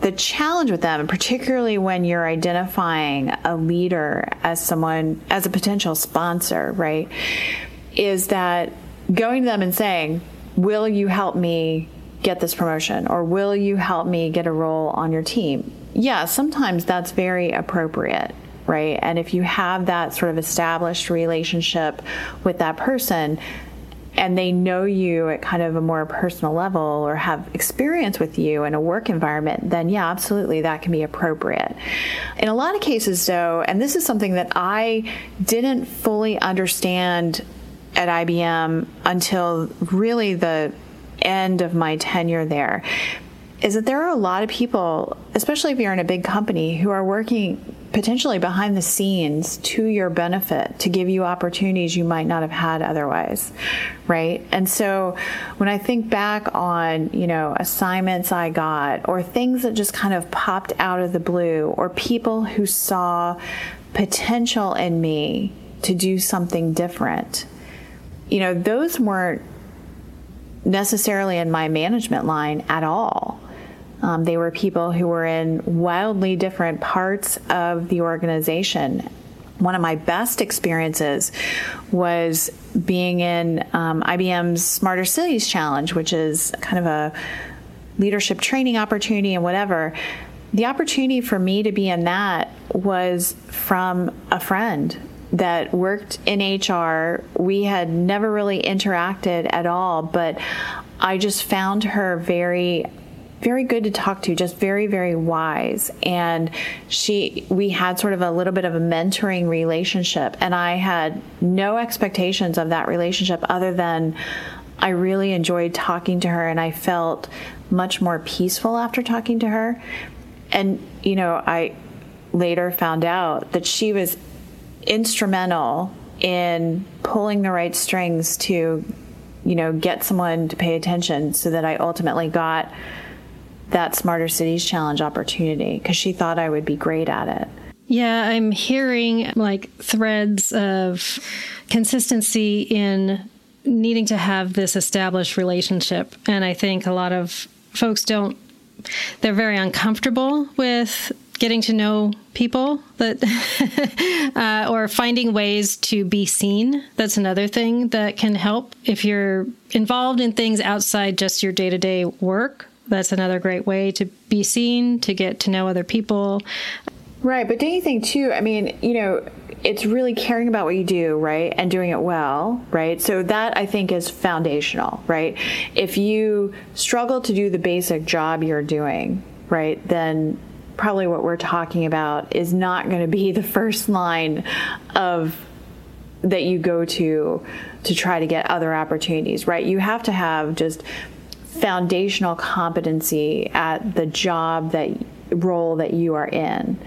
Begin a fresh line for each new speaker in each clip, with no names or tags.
the challenge with them, particularly when you're identifying a leader as someone, as a potential sponsor, right, is that going to them and saying, Will you help me get this promotion? Or will you help me get a role on your team? Yeah, sometimes that's very appropriate. Right. And if you have that sort of established relationship with that person, and they know you at kind of a more personal level or have experience with you in a work environment, then yeah, absolutely, that can be appropriate. In a lot of cases, though, and this is something that I didn't fully understand at IBM until really the end of my tenure there, is that there are a lot of people, especially if you're in a big company, who are working potentially behind the scenes to your benefit to give you opportunities you might not have had otherwise right? And so when i think back on you know assignments i got or things that just kind of popped out of the blue or people who saw potential in me to do something different you know those weren't necessarily in my management line at all um, they were people who were in wildly different parts of the organization. One of my best experiences was being in um, IBM's Smarter Cities Challenge, which is kind of a leadership training opportunity and whatever. The opportunity for me to be in that was from a friend that worked in HR. We had never really interacted at all, but I just found her very very good to talk to, just very, very wise. And she, we had sort of a little bit of a mentoring relationship, and I had no expectations of that relationship other than I really enjoyed talking to her, and I felt much more peaceful after talking to her. And, you know, I later found out that she was instrumental in pulling the right strings to, you know, get someone to pay attention so that I ultimately got that Smarter Cities Challenge opportunity because she thought I would be great at it.
Yeah, I'm hearing like threads of consistency in needing to have this established relationship. And I think a lot of folks don't, they're very uncomfortable with getting to know people that uh, or finding ways to be seen that's another thing that can help if you're involved in things outside just your day-to-day work that's another great way to be seen, to get to know other people.
Right, but don't you think too? I mean, you know, it's really caring about what you do, right? And doing it well, right? So that I think is foundational, right? If you struggle to do the basic job you're doing, right, then probably what we're talking about is not going to be the first line of that you go to to try to get other opportunities, right? You have to have just foundational competency at the job that role that you are in,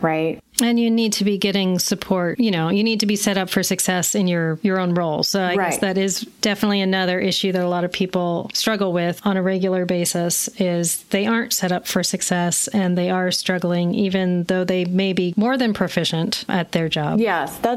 right?
And you need to be getting support. You know, you need to be set up for success in your your own role. So I right. guess that is definitely another issue that a lot of people struggle with on a regular basis is they aren't set up for success and they are struggling even though they may be more than proficient at their job.
Yes, that's